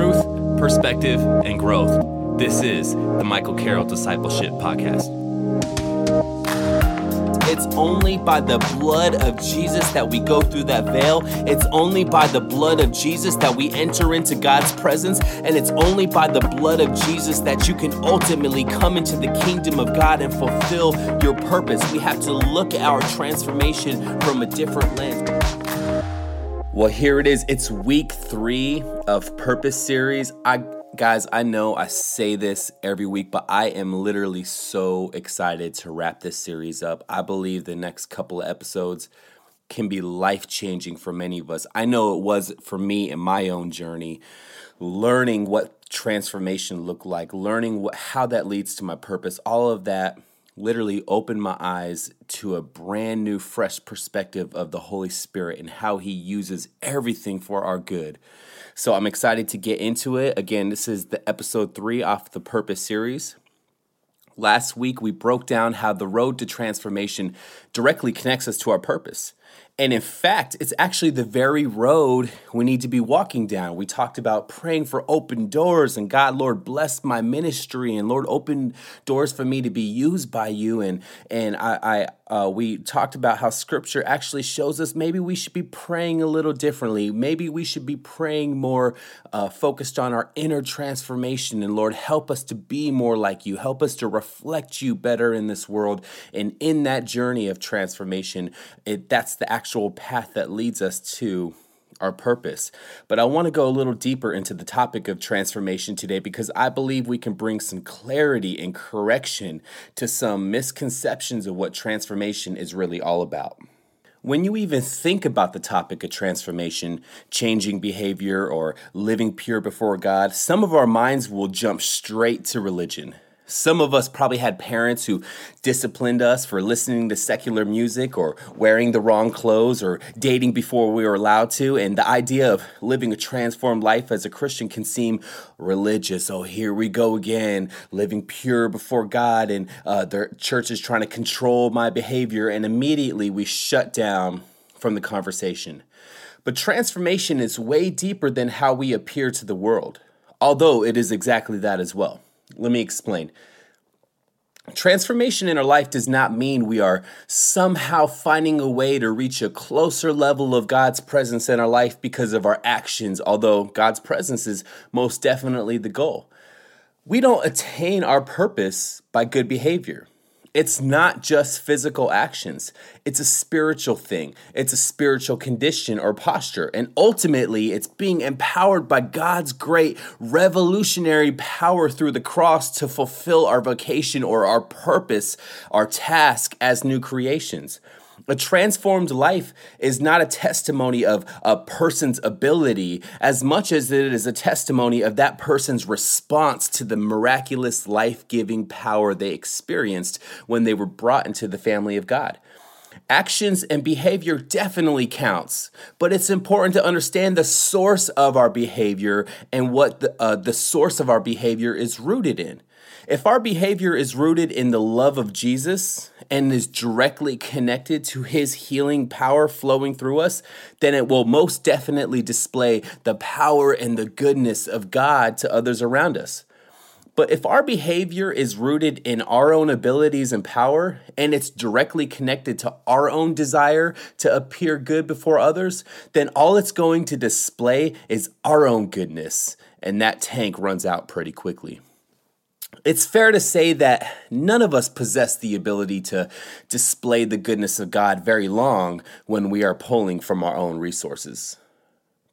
truth, perspective, and growth. This is the Michael Carroll Discipleship Podcast. It's only by the blood of Jesus that we go through that veil. It's only by the blood of Jesus that we enter into God's presence. And it's only by the blood of Jesus that you can ultimately come into the kingdom of God and fulfill your purpose. We have to look at our transformation from a different lens. Well, here it is. It's week three of Purpose Series. I Guys, I know I say this every week, but I am literally so excited to wrap this series up. I believe the next couple of episodes can be life changing for many of us. I know it was for me in my own journey, learning what transformation looked like, learning what, how that leads to my purpose, all of that literally opened my eyes to a brand new, fresh perspective of the Holy Spirit and how He uses everything for our good. So I'm excited to get into it. Again, this is the episode three off the Purpose series. Last week, we broke down how the road to transformation directly connects us to our purpose. And in fact, it's actually the very road we need to be walking down. We talked about praying for open doors and God, Lord, bless my ministry and Lord, open doors for me to be used by you. And and I, I uh, we talked about how Scripture actually shows us maybe we should be praying a little differently. Maybe we should be praying more uh, focused on our inner transformation. And Lord, help us to be more like you. Help us to reflect you better in this world. And in that journey of transformation, it, that's the actual path that leads us to our purpose. But I want to go a little deeper into the topic of transformation today because I believe we can bring some clarity and correction to some misconceptions of what transformation is really all about. When you even think about the topic of transformation, changing behavior, or living pure before God, some of our minds will jump straight to religion. Some of us probably had parents who disciplined us for listening to secular music or wearing the wrong clothes or dating before we were allowed to. And the idea of living a transformed life as a Christian can seem religious. Oh, here we go again, living pure before God, and uh, the church is trying to control my behavior. And immediately we shut down from the conversation. But transformation is way deeper than how we appear to the world, although it is exactly that as well. Let me explain. Transformation in our life does not mean we are somehow finding a way to reach a closer level of God's presence in our life because of our actions, although God's presence is most definitely the goal. We don't attain our purpose by good behavior. It's not just physical actions, it's a spiritual thing. It's a spiritual condition or posture. And ultimately, it's being empowered by God's great revolutionary power through the cross to fulfill our vocation or our purpose, our task as new creations. A transformed life is not a testimony of a person's ability as much as it is a testimony of that person's response to the miraculous life giving power they experienced when they were brought into the family of God. Actions and behavior definitely counts, but it's important to understand the source of our behavior and what the, uh, the source of our behavior is rooted in. If our behavior is rooted in the love of Jesus and is directly connected to his healing power flowing through us, then it will most definitely display the power and the goodness of God to others around us. But if our behavior is rooted in our own abilities and power, and it's directly connected to our own desire to appear good before others, then all it's going to display is our own goodness, and that tank runs out pretty quickly it's fair to say that none of us possess the ability to display the goodness of God very long when we are pulling from our own resources.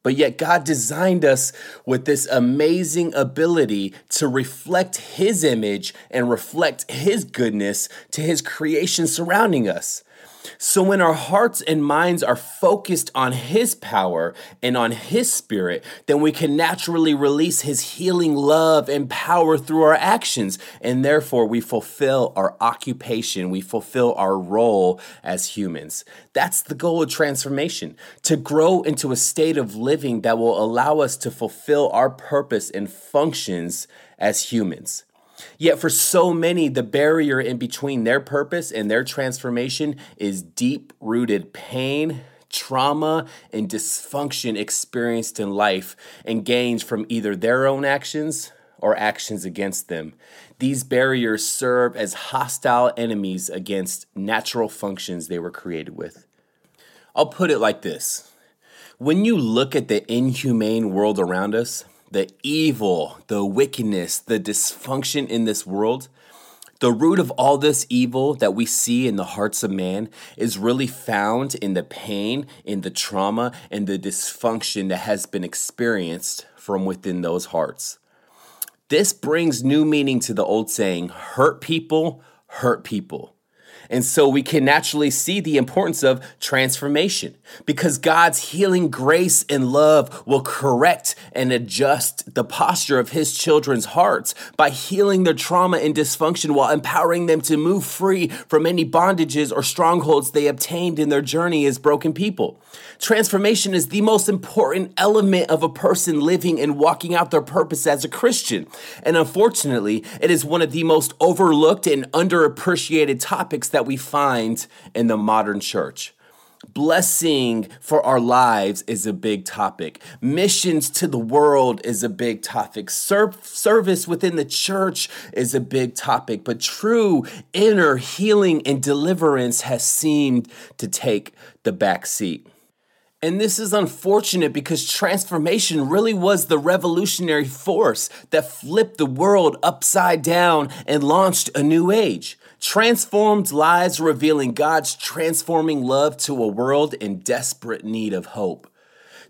But yet, God designed us with this amazing ability to reflect His image and reflect His goodness to His creation surrounding us. So when our hearts and minds are focused on His power and on His Spirit, then we can naturally release His healing love and power through our actions. And therefore, we fulfill our occupation, we fulfill our role as humans. That's the goal of transformation to grow into a state of living that will allow us to fulfill our purpose and functions as humans. Yet, for so many, the barrier in between their purpose and their transformation is deep rooted pain, trauma and dysfunction experienced in life and gained from either their own actions or actions against them. These barriers serve as hostile enemies against natural functions they were created with. I'll put it like this when you look at the inhumane world around us, the evil, the wickedness, the dysfunction in this world, the root of all this evil that we see in the hearts of man is really found in the pain, in the trauma, and the dysfunction that has been experienced from within those hearts. This brings new meaning to the old saying hurt people, hurt people. And so we can naturally see the importance of transformation because God's healing grace and love will correct and adjust the posture of His children's hearts by healing their trauma and dysfunction while empowering them to move free from any bondages or strongholds they obtained in their journey as broken people. Transformation is the most important element of a person living and walking out their purpose as a Christian. And unfortunately, it is one of the most overlooked and underappreciated topics that that we find in the modern church. Blessing for our lives is a big topic. Missions to the world is a big topic. Ser- service within the church is a big topic. But true inner healing and deliverance has seemed to take the back seat. And this is unfortunate because transformation really was the revolutionary force that flipped the world upside down and launched a new age. Transformed lives revealing God's transforming love to a world in desperate need of hope.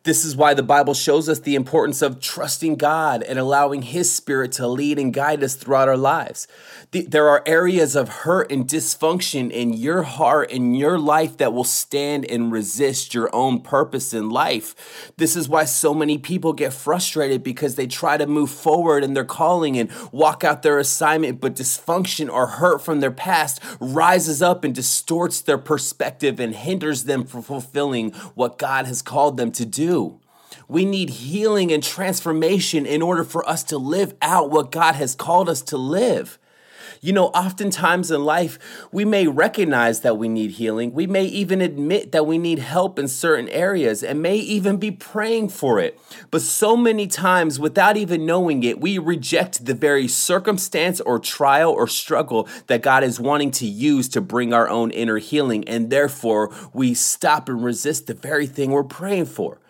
This is why the Bible shows us the importance of trusting God and allowing His Spirit to lead and guide us throughout our lives. The, there are areas of hurt and dysfunction in your heart and your life that will stand and resist your own purpose in life. This is why so many people get frustrated because they try to move forward in their calling and walk out their assignment, but dysfunction or hurt from their past rises up and distorts their perspective and hinders them from fulfilling what God has called them to do. We need healing and transformation in order for us to live out what God has called us to live. You know, oftentimes in life, we may recognize that we need healing. We may even admit that we need help in certain areas and may even be praying for it. But so many times, without even knowing it, we reject the very circumstance or trial or struggle that God is wanting to use to bring our own inner healing. And therefore, we stop and resist the very thing we're praying for.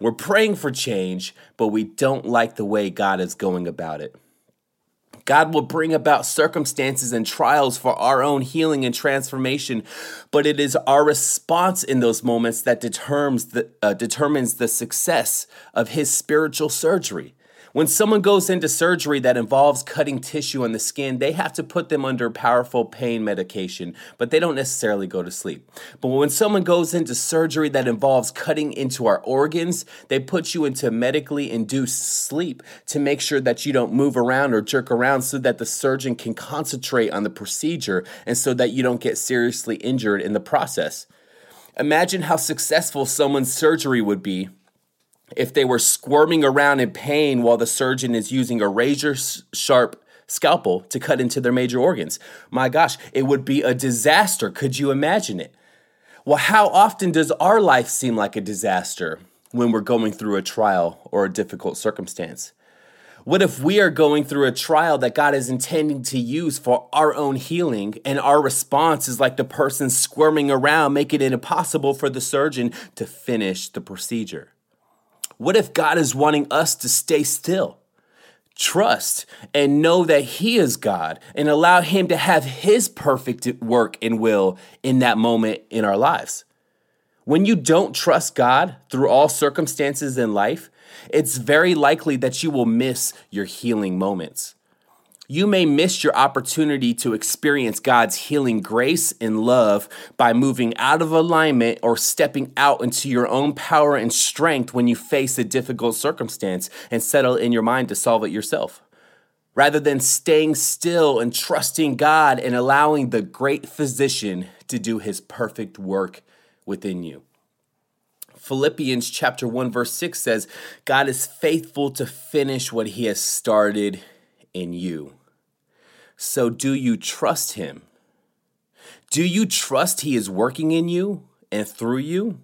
We're praying for change, but we don't like the way God is going about it. God will bring about circumstances and trials for our own healing and transformation, but it is our response in those moments that determines the, uh, determines the success of His spiritual surgery. When someone goes into surgery that involves cutting tissue on the skin, they have to put them under powerful pain medication, but they don't necessarily go to sleep. But when someone goes into surgery that involves cutting into our organs, they put you into medically induced sleep to make sure that you don't move around or jerk around so that the surgeon can concentrate on the procedure and so that you don't get seriously injured in the process. Imagine how successful someone's surgery would be if they were squirming around in pain while the surgeon is using a razor sharp scalpel to cut into their major organs. My gosh, it would be a disaster. Could you imagine it? Well, how often does our life seem like a disaster when we're going through a trial or a difficult circumstance? What if we are going through a trial that God is intending to use for our own healing, and our response is like the person squirming around, making it impossible for the surgeon to finish the procedure? What if God is wanting us to stay still? Trust and know that He is God and allow Him to have His perfect work and will in that moment in our lives. When you don't trust God through all circumstances in life, it's very likely that you will miss your healing moments you may miss your opportunity to experience God's healing grace and love by moving out of alignment or stepping out into your own power and strength when you face a difficult circumstance and settle in your mind to solve it yourself. Rather than staying still and trusting God and allowing the great physician to do his perfect work within you. Philippians chapter 1 verse 6 says, God is faithful to finish what he has started in you. So, do you trust Him? Do you trust He is working in you and through you?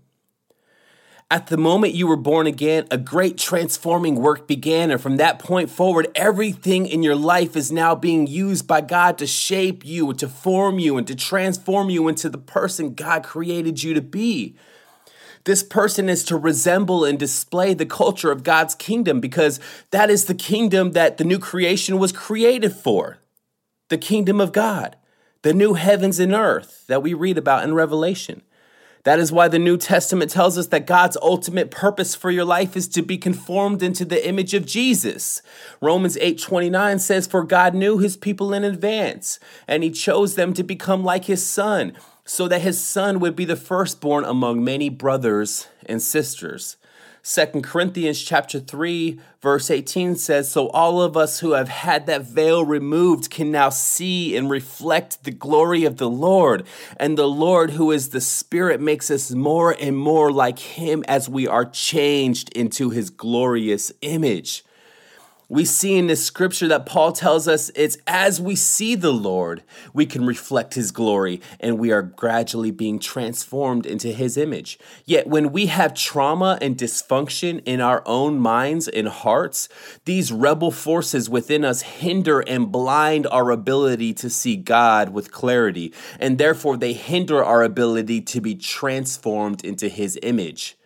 At the moment you were born again, a great transforming work began. And from that point forward, everything in your life is now being used by God to shape you, to form you, and to transform you into the person God created you to be. This person is to resemble and display the culture of God's kingdom because that is the kingdom that the new creation was created for the kingdom of God, the new heavens and earth that we read about in Revelation. That is why the New Testament tells us that God's ultimate purpose for your life is to be conformed into the image of Jesus. Romans 8:29 says for God knew his people in advance and he chose them to become like his son so that his son would be the firstborn among many brothers and sisters. Second Corinthians chapter 3 verse 18 says so all of us who have had that veil removed can now see and reflect the glory of the Lord and the Lord who is the spirit makes us more and more like him as we are changed into his glorious image. We see in this scripture that Paul tells us it's as we see the Lord, we can reflect his glory and we are gradually being transformed into his image. Yet when we have trauma and dysfunction in our own minds and hearts, these rebel forces within us hinder and blind our ability to see God with clarity, and therefore they hinder our ability to be transformed into his image.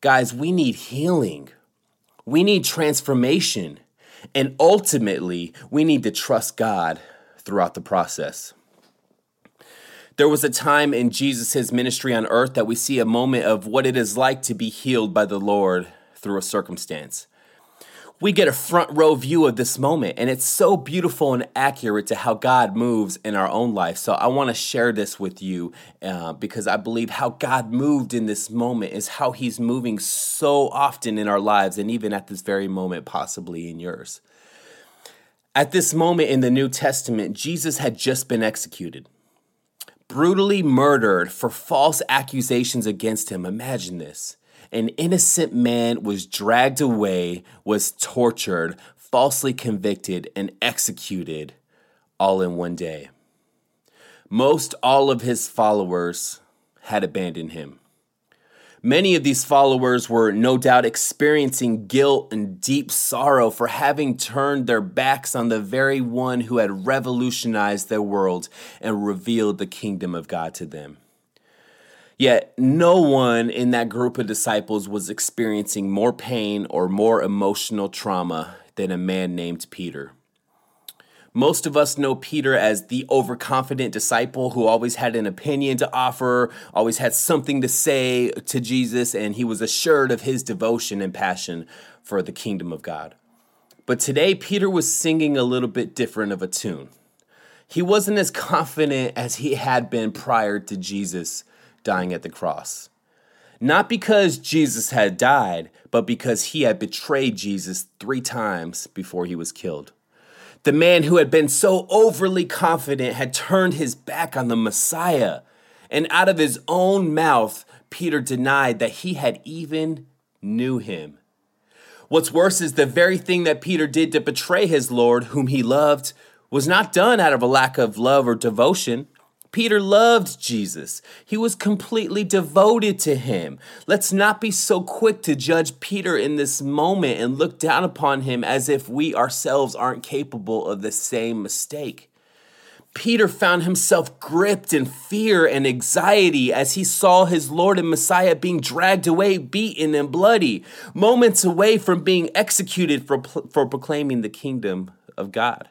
Guys, we need healing. We need transformation. And ultimately, we need to trust God throughout the process. There was a time in Jesus' ministry on earth that we see a moment of what it is like to be healed by the Lord through a circumstance we get a front row view of this moment, and it's so beautiful and accurate to how God moves in our own life. So, I want to share this with you uh, because I believe how God moved in this moment is how He's moving so often in our lives, and even at this very moment, possibly in yours. At this moment in the New Testament, Jesus had just been executed, brutally murdered for false accusations against him. Imagine this an innocent man was dragged away, was tortured, falsely convicted, and executed all in one day. Most all of his followers had abandoned him. Many of these followers were no doubt experiencing guilt and deep sorrow for having turned their backs on the very one who had revolutionized their world and revealed the kingdom of God to them. Yet no one in that group of disciples was experiencing more pain or more emotional trauma than a man named Peter. Most of us know Peter as the overconfident disciple who always had an opinion to offer, always had something to say to Jesus, and he was assured of his devotion and passion for the kingdom of God. But today, Peter was singing a little bit different of a tune. He wasn't as confident as he had been prior to Jesus dying at the cross. Not because Jesus had died, but because he had betrayed Jesus three times before he was killed. The man who had been so overly confident had turned his back on the Messiah. And out of his own mouth, Peter denied that he had even knew him. What's worse is the very thing that Peter did to betray his Lord, whom he loved, was not done out of a lack of love or devotion. Peter loved Jesus. He was completely devoted to him. Let's not be so quick to judge Peter in this moment and look down upon him as if we ourselves aren't capable of the same mistake. Peter found himself gripped in fear and anxiety as he saw his Lord and Messiah being dragged away, beaten and bloody, moments away from being executed for, for proclaiming the kingdom of God.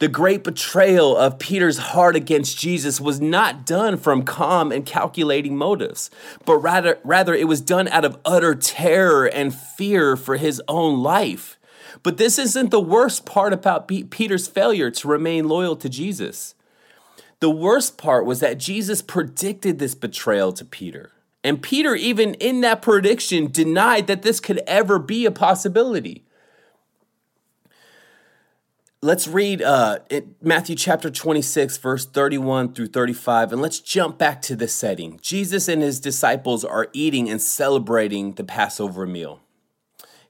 The great betrayal of Peter's heart against Jesus was not done from calm and calculating motives, but rather, rather it was done out of utter terror and fear for his own life. But this isn't the worst part about Peter's failure to remain loyal to Jesus. The worst part was that Jesus predicted this betrayal to Peter. And Peter, even in that prediction, denied that this could ever be a possibility. Let's read uh, it, Matthew chapter 26, verse 31 through 35, and let's jump back to the setting. Jesus and his disciples are eating and celebrating the Passover meal.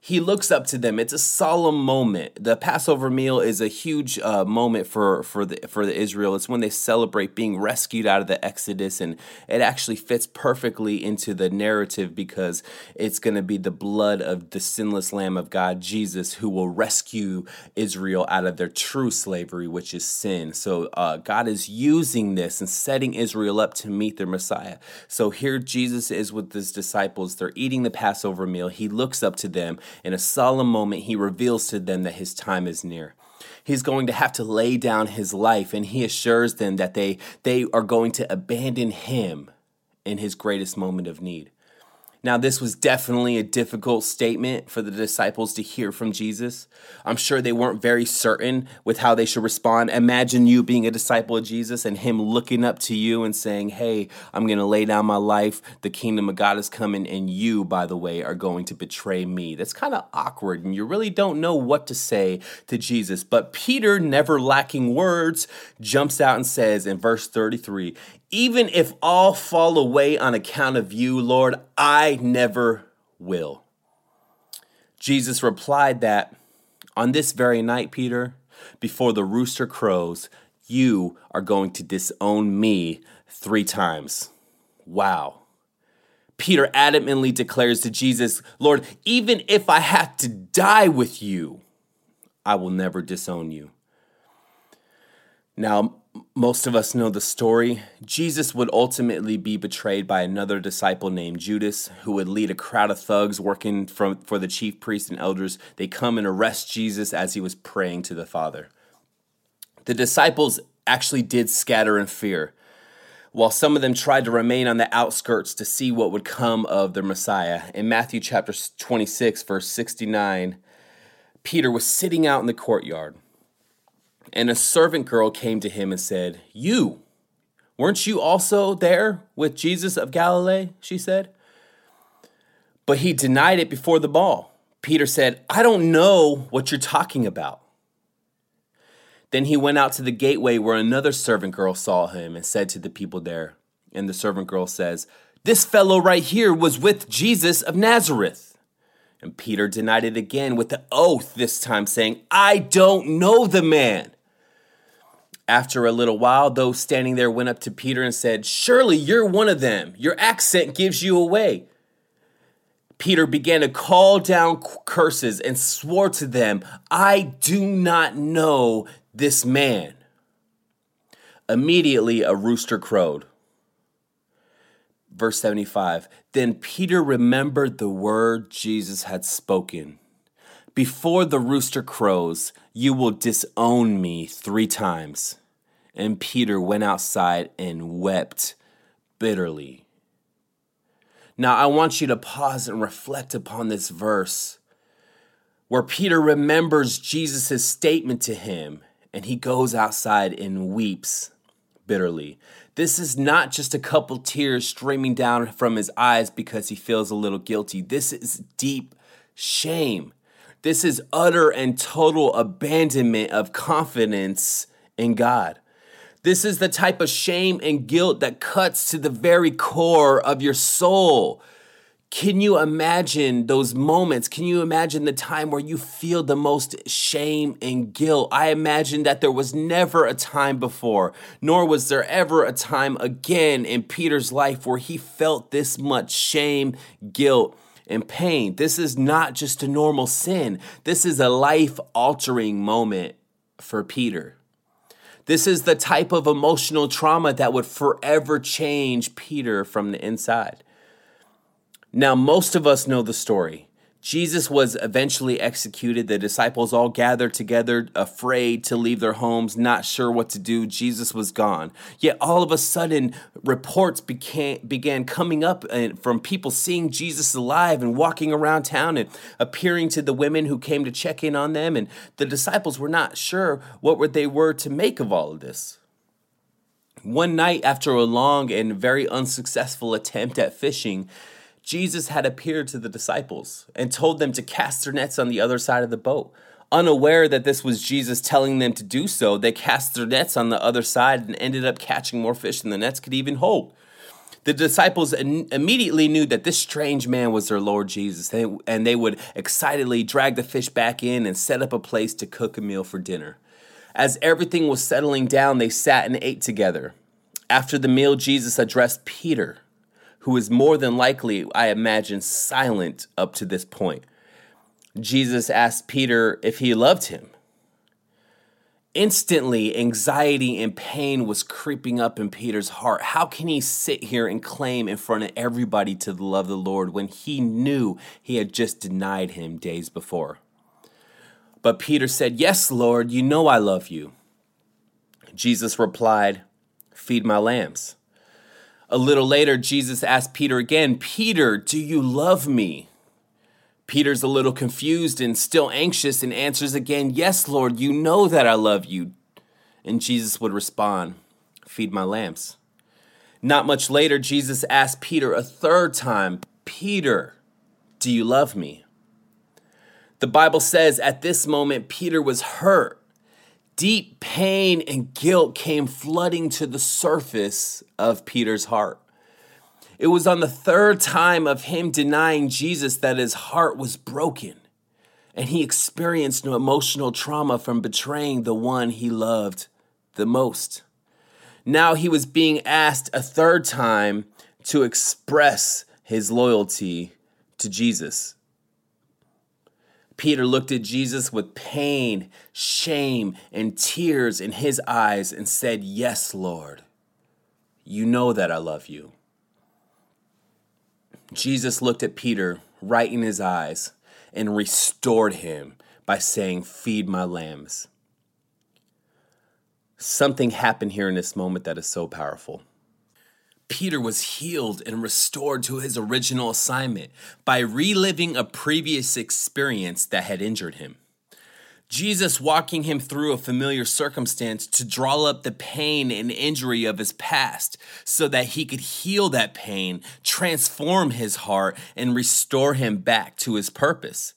He looks up to them. It's a solemn moment. The Passover meal is a huge uh, moment for for the for the Israel. It's when they celebrate being rescued out of the Exodus, and it actually fits perfectly into the narrative because it's going to be the blood of the sinless Lamb of God, Jesus, who will rescue Israel out of their true slavery, which is sin. So uh, God is using this and setting Israel up to meet their Messiah. So here Jesus is with his disciples. They're eating the Passover meal. He looks up to them in a solemn moment, he reveals to them that his time is near. He's going to have to lay down his life, and he assures them that they, they are going to abandon him in his greatest moment of need. Now, this was definitely a difficult statement for the disciples to hear from Jesus. I'm sure they weren't very certain with how they should respond. Imagine you being a disciple of Jesus and him looking up to you and saying, Hey, I'm going to lay down my life. The kingdom of God is coming, and you, by the way, are going to betray me. That's kind of awkward, and you really don't know what to say to Jesus. But Peter, never lacking words, jumps out and says in verse 33 even if all fall away on account of you, Lord, I never will. Jesus replied that on this very night, Peter, before the rooster crows, you are going to disown me three times. Wow. Peter adamantly declares to Jesus, Lord, even if I have to die with you, I will never disown you. Now, most of us know the story. Jesus would ultimately be betrayed by another disciple named Judas, who would lead a crowd of thugs working from, for the chief priests and elders. They come and arrest Jesus as he was praying to the Father. The disciples actually did scatter in fear, while some of them tried to remain on the outskirts to see what would come of their Messiah. In Matthew chapter 26, verse 69, Peter was sitting out in the courtyard and a servant girl came to him and said, You, weren't you also there with Jesus of Galilee? She said. But he denied it before the ball. Peter said, I don't know what you're talking about. Then he went out to the gateway where another servant girl saw him and said to the people there, and the servant girl says, This fellow right here was with Jesus of Nazareth. And Peter denied it again with the oath, this time saying, I don't know the man. After a little while, those standing there went up to Peter and said, Surely you're one of them. Your accent gives you away. Peter began to call down curses and swore to them, I do not know this man. Immediately a rooster crowed. Verse 75 Then Peter remembered the word Jesus had spoken Before the rooster crows, you will disown me three times. And Peter went outside and wept bitterly. Now, I want you to pause and reflect upon this verse where Peter remembers Jesus' statement to him and he goes outside and weeps bitterly. This is not just a couple tears streaming down from his eyes because he feels a little guilty. This is deep shame. This is utter and total abandonment of confidence in God. This is the type of shame and guilt that cuts to the very core of your soul. Can you imagine those moments? Can you imagine the time where you feel the most shame and guilt? I imagine that there was never a time before, nor was there ever a time again in Peter's life where he felt this much shame, guilt, and pain. This is not just a normal sin, this is a life altering moment for Peter. This is the type of emotional trauma that would forever change Peter from the inside. Now, most of us know the story. Jesus was eventually executed. The disciples all gathered together, afraid to leave their homes, not sure what to do. Jesus was gone. Yet all of a sudden, reports began, began coming up uh, from people seeing Jesus alive and walking around town and appearing to the women who came to check in on them. And the disciples were not sure what they were to make of all of this. One night, after a long and very unsuccessful attempt at fishing, Jesus had appeared to the disciples and told them to cast their nets on the other side of the boat. Unaware that this was Jesus telling them to do so, they cast their nets on the other side and ended up catching more fish than the nets could even hold. The disciples immediately knew that this strange man was their Lord Jesus, and they would excitedly drag the fish back in and set up a place to cook a meal for dinner. As everything was settling down, they sat and ate together. After the meal, Jesus addressed Peter, who is more than likely, I imagine, silent up to this point. Jesus asked Peter if he loved him. Instantly, anxiety and pain was creeping up in Peter's heart. How can he sit here and claim in front of everybody to love the Lord when he knew he had just denied him days before? But Peter said, Yes, Lord, you know I love you. Jesus replied, Feed my lambs. A little later, Jesus asked Peter again, Peter, do you love me? Peter's a little confused and still anxious and answers again, Yes, Lord, you know that I love you. And Jesus would respond, Feed my lambs. Not much later, Jesus asked Peter a third time, Peter, do you love me? The Bible says at this moment, Peter was hurt. Deep pain and guilt came flooding to the surface of Peter's heart. It was on the third time of him denying Jesus that his heart was broken, and he experienced emotional trauma from betraying the one he loved the most. Now he was being asked a third time to express his loyalty to Jesus. Peter looked at Jesus with pain, shame, and tears in his eyes and said, Yes, Lord, you know that I love you. Jesus looked at Peter right in his eyes and restored him by saying, Feed my lambs. Something happened here in this moment that is so powerful. Peter was healed and restored to his original assignment by reliving a previous experience that had injured him. Jesus walking him through a familiar circumstance to draw up the pain and injury of his past so that he could heal that pain, transform his heart, and restore him back to his purpose.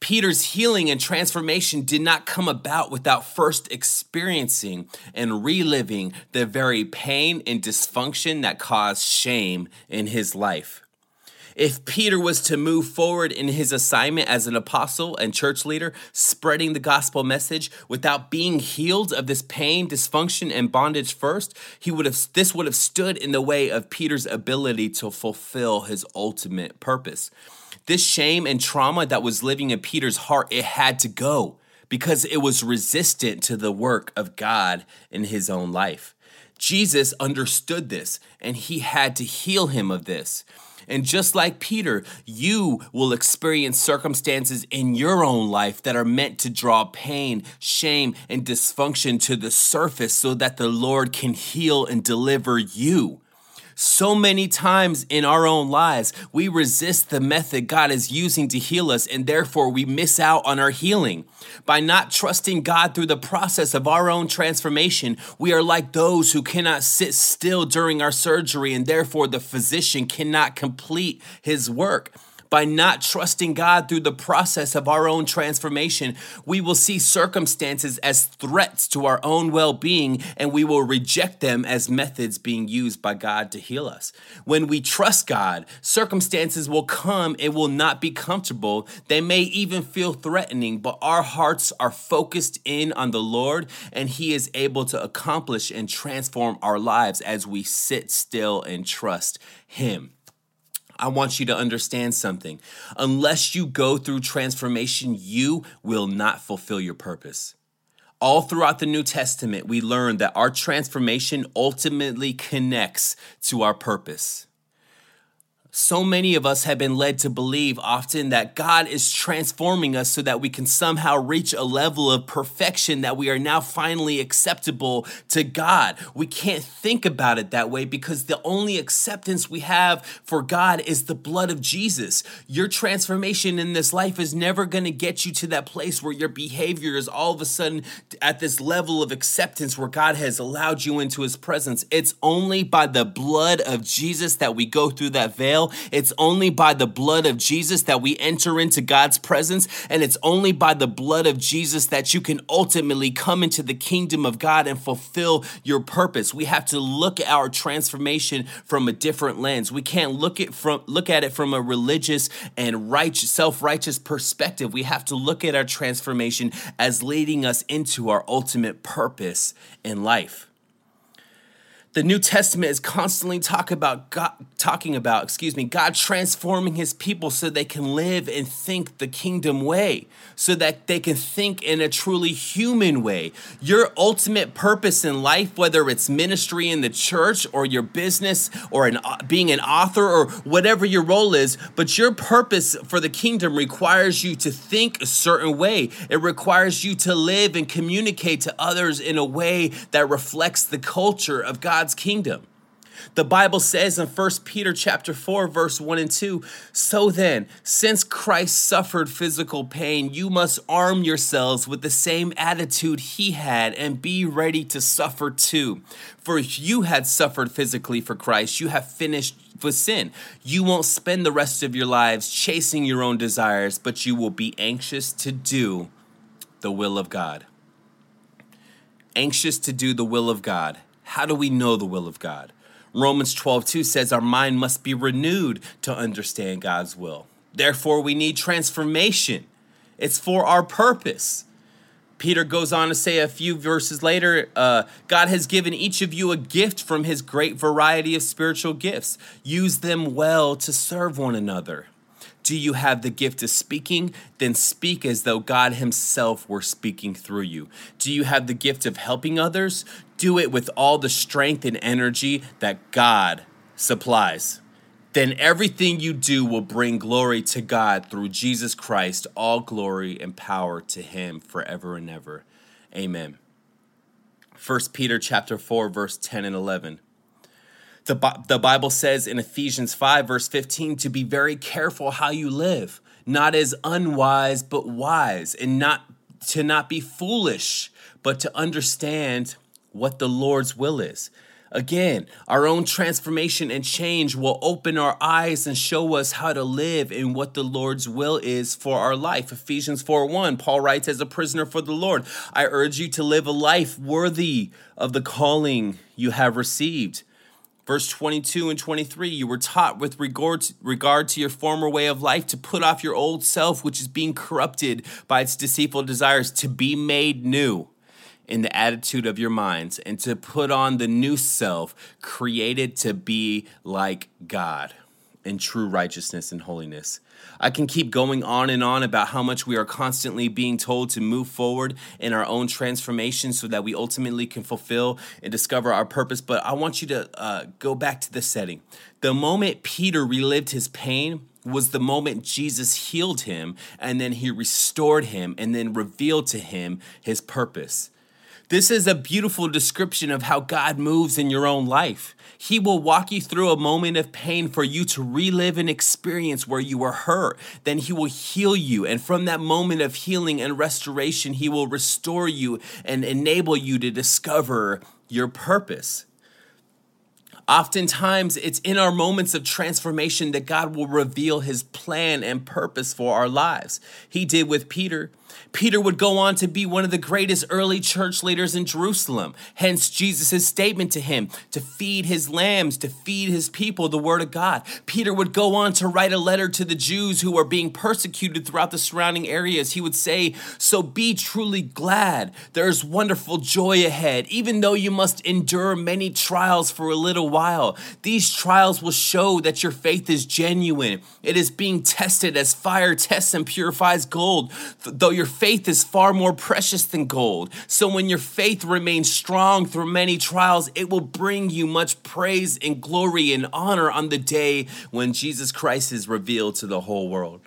Peter's healing and transformation did not come about without first experiencing and reliving the very pain and dysfunction that caused shame in his life. If Peter was to move forward in his assignment as an apostle and church leader, spreading the gospel message without being healed of this pain, dysfunction, and bondage first, he would have this would have stood in the way of Peter's ability to fulfill his ultimate purpose. This shame and trauma that was living in Peter's heart, it had to go because it was resistant to the work of God in his own life. Jesus understood this and he had to heal him of this. And just like Peter, you will experience circumstances in your own life that are meant to draw pain, shame, and dysfunction to the surface so that the Lord can heal and deliver you. So many times in our own lives, we resist the method God is using to heal us, and therefore we miss out on our healing. By not trusting God through the process of our own transformation, we are like those who cannot sit still during our surgery, and therefore the physician cannot complete his work by not trusting God through the process of our own transformation, we will see circumstances as threats to our own well being and we will reject them as methods being used by God to heal us. When we trust God, circumstances will come and will not be comfortable. They may even feel threatening, but our hearts are focused in on the Lord and He is able to accomplish and transform our lives as we sit still and trust Him. I want you to understand something. Unless you go through transformation, you will not fulfill your purpose. All throughout the New Testament, we learn that our transformation ultimately connects to our purpose. So many of us have been led to believe often that God is transforming us so that we can somehow reach a level of perfection that we are now finally acceptable to God. We can't think about it that way because the only acceptance we have for God is the blood of Jesus. Your transformation in this life is never going to get you to that place where your behavior is all of a sudden at this level of acceptance where God has allowed you into his presence. It's only by the blood of Jesus that we go through that veil It's only by the blood of Jesus that we enter into God's presence. And it's only by the blood of Jesus that you can ultimately come into the kingdom of God and fulfill your purpose. We have to look at our transformation from a different lens. We can't look at from look at it from a religious and righteous, self-righteous perspective. We have to look at our transformation as leading us into our ultimate purpose in life. The New Testament is constantly talk about God, talking about, excuse me, God transforming his people so they can live and think the kingdom way, so that they can think in a truly human way. Your ultimate purpose in life, whether it's ministry in the church or your business or an, uh, being an author or whatever your role is, but your purpose for the kingdom requires you to think a certain way. It requires you to live and communicate to others in a way that reflects the culture of God God's kingdom. The Bible says in 1 Peter chapter 4 verse 1 and 2, so then, since Christ suffered physical pain, you must arm yourselves with the same attitude he had and be ready to suffer too. For if you had suffered physically for Christ, you have finished with sin. You won't spend the rest of your lives chasing your own desires, but you will be anxious to do the will of God. Anxious to do the will of God. How do we know the will of God? Romans 12, 2 says our mind must be renewed to understand God's will. Therefore, we need transformation. It's for our purpose. Peter goes on to say a few verses later uh, God has given each of you a gift from his great variety of spiritual gifts. Use them well to serve one another. Do you have the gift of speaking? Then speak as though God Himself were speaking through you. Do you have the gift of helping others? Do it with all the strength and energy that God supplies. Then everything you do will bring glory to God through Jesus Christ, all glory and power to Him forever and ever. Amen. 1 Peter chapter 4 verse 10 and 11. The, the Bible says in Ephesians 5, verse 15, to be very careful how you live, not as unwise, but wise, and not to not be foolish, but to understand what the Lord's will is. Again, our own transformation and change will open our eyes and show us how to live in what the Lord's will is for our life. Ephesians 4 1, Paul writes, As a prisoner for the Lord, I urge you to live a life worthy of the calling you have received. Verse 22 and 23, you were taught with regard to, regard to your former way of life to put off your old self, which is being corrupted by its deceitful desires, to be made new in the attitude of your minds, and to put on the new self, created to be like God in true righteousness and holiness. I can keep going on and on about how much we are constantly being told to move forward in our own transformation so that we ultimately can fulfill and discover our purpose. But I want you to uh, go back to the setting. The moment Peter relived his pain, was the moment Jesus healed him and then he restored him and then revealed to him his purpose. This is a beautiful description of how God moves in your own life. He will walk you through a moment of pain for you to relive an experience where you were hurt. Then He will heal you. And from that moment of healing and restoration, He will restore you and enable you to discover your purpose. Oftentimes, it's in our moments of transformation that God will reveal his plan and purpose for our lives. He did with Peter. Peter would go on to be one of the greatest early church leaders in Jerusalem. Hence, Jesus' statement to him to feed his lambs, to feed his people the word of God. Peter would go on to write a letter to the Jews who were being persecuted throughout the surrounding areas. He would say, So be truly glad. There's wonderful joy ahead, even though you must endure many trials for a little while. These trials will show that your faith is genuine. It is being tested as fire tests and purifies gold, though your faith is far more precious than gold. So when your faith remains strong through many trials, it will bring you much praise and glory and honor on the day when Jesus Christ is revealed to the whole world.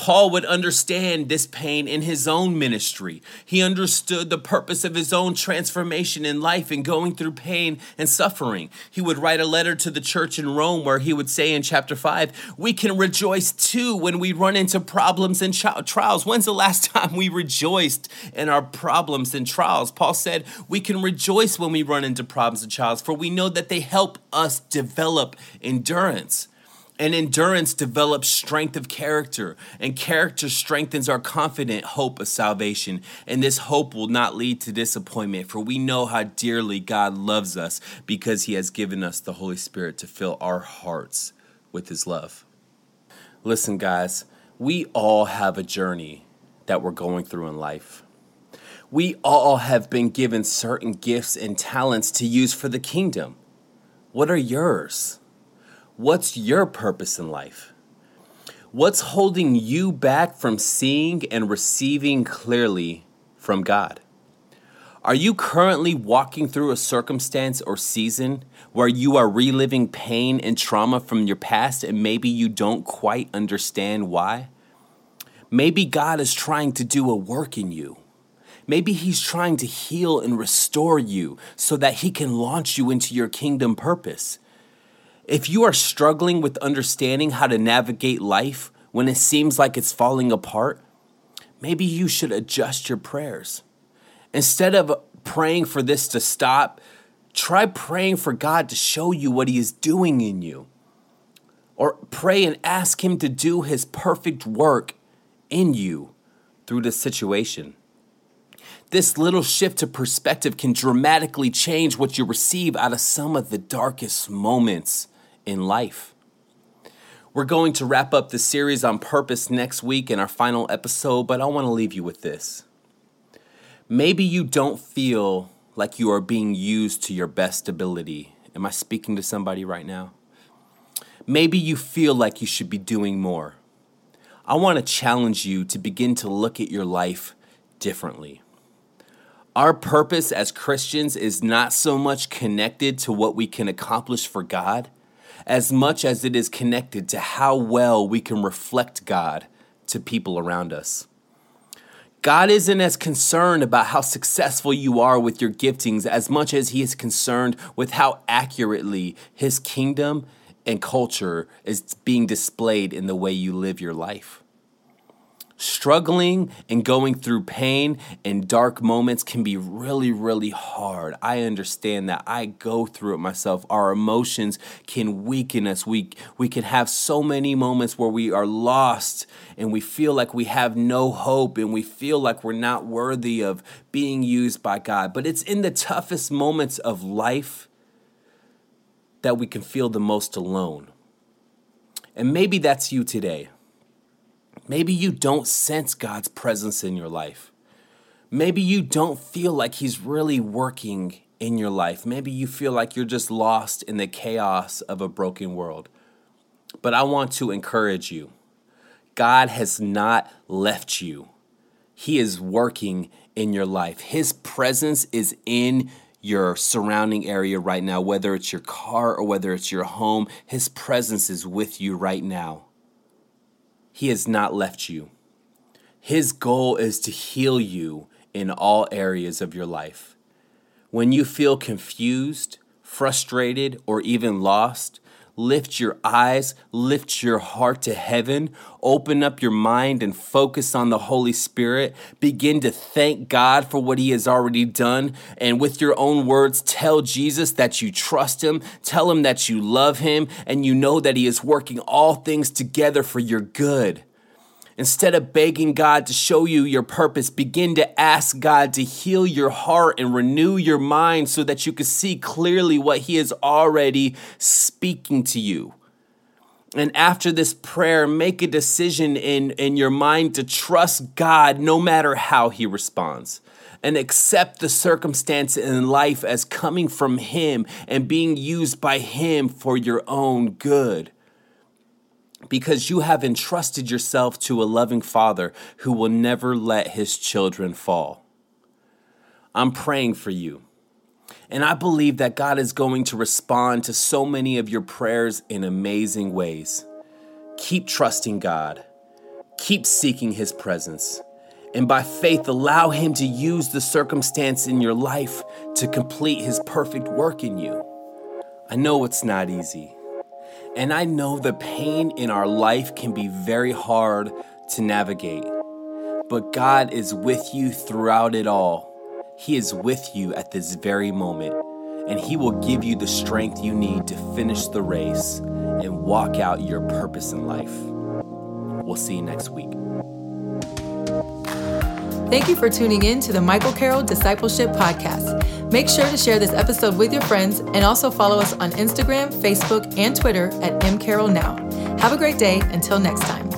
Paul would understand this pain in his own ministry. He understood the purpose of his own transformation in life and going through pain and suffering. He would write a letter to the church in Rome where he would say in chapter 5, We can rejoice too when we run into problems and trials. When's the last time we rejoiced in our problems and trials? Paul said, We can rejoice when we run into problems and trials, for we know that they help us develop endurance. And endurance develops strength of character, and character strengthens our confident hope of salvation. And this hope will not lead to disappointment, for we know how dearly God loves us because He has given us the Holy Spirit to fill our hearts with His love. Listen, guys, we all have a journey that we're going through in life. We all have been given certain gifts and talents to use for the kingdom. What are yours? What's your purpose in life? What's holding you back from seeing and receiving clearly from God? Are you currently walking through a circumstance or season where you are reliving pain and trauma from your past and maybe you don't quite understand why? Maybe God is trying to do a work in you. Maybe He's trying to heal and restore you so that He can launch you into your kingdom purpose. If you are struggling with understanding how to navigate life when it seems like it's falling apart, maybe you should adjust your prayers. Instead of praying for this to stop, try praying for God to show you what He is doing in you. Or pray and ask Him to do His perfect work in you through the situation. This little shift to perspective can dramatically change what you receive out of some of the darkest moments in life. We're going to wrap up the series on purpose next week in our final episode, but I want to leave you with this. Maybe you don't feel like you are being used to your best ability. Am I speaking to somebody right now? Maybe you feel like you should be doing more. I want to challenge you to begin to look at your life differently. Our purpose as Christians is not so much connected to what we can accomplish for God as much as it is connected to how well we can reflect God to people around us. God isn't as concerned about how successful you are with your giftings as much as He is concerned with how accurately His kingdom and culture is being displayed in the way you live your life. Struggling and going through pain and dark moments can be really, really hard. I understand that. I go through it myself. Our emotions can weaken us. We, we can have so many moments where we are lost and we feel like we have no hope and we feel like we're not worthy of being used by God. But it's in the toughest moments of life that we can feel the most alone. And maybe that's you today. Maybe you don't sense God's presence in your life. Maybe you don't feel like He's really working in your life. Maybe you feel like you're just lost in the chaos of a broken world. But I want to encourage you God has not left you, He is working in your life. His presence is in your surrounding area right now, whether it's your car or whether it's your home. His presence is with you right now. He has not left you. His goal is to heal you in all areas of your life. When you feel confused, frustrated, or even lost, lift your eyes, lift your heart to heaven, open up your mind and focus on the Holy Spirit. Begin to thank God for what He has already done. And with your own words, tell Jesus that you trust Him, tell Him that you love Him, and you know that He is working all things together for your good. Instead of begging God to show you your purpose, begin to ask God to heal your heart and renew your mind so that you can see clearly what He is already speaking to you. And after this prayer, make a decision in, in your mind to trust God no matter how He responds. And accept the circumstance in life as coming from Him and being used by Him for your own good because you have entrusted yourself to a loving Father who will never let his children fall. I'm praying for you. And I believe that God is going to respond to so many of your prayers in amazing ways. Keep trusting God, keep seeking His presence, and by faith, allow Him to use the circumstance in your life to complete His perfect work in you. I know it's not easy. And I know the pain in our life can be very hard to navigate. But God is with you throughout it all. He is with you at this very moment, and He will give you the strength you need to finish the race and walk out your purpose in life. We'll see you next week. Thank you for tuning in to the Michael Carroll Discipleship Podcast. Make sure to share this episode with your friends and also follow us on Instagram, Facebook, and Twitter at mcarrollnow. Have a great day. Until next time.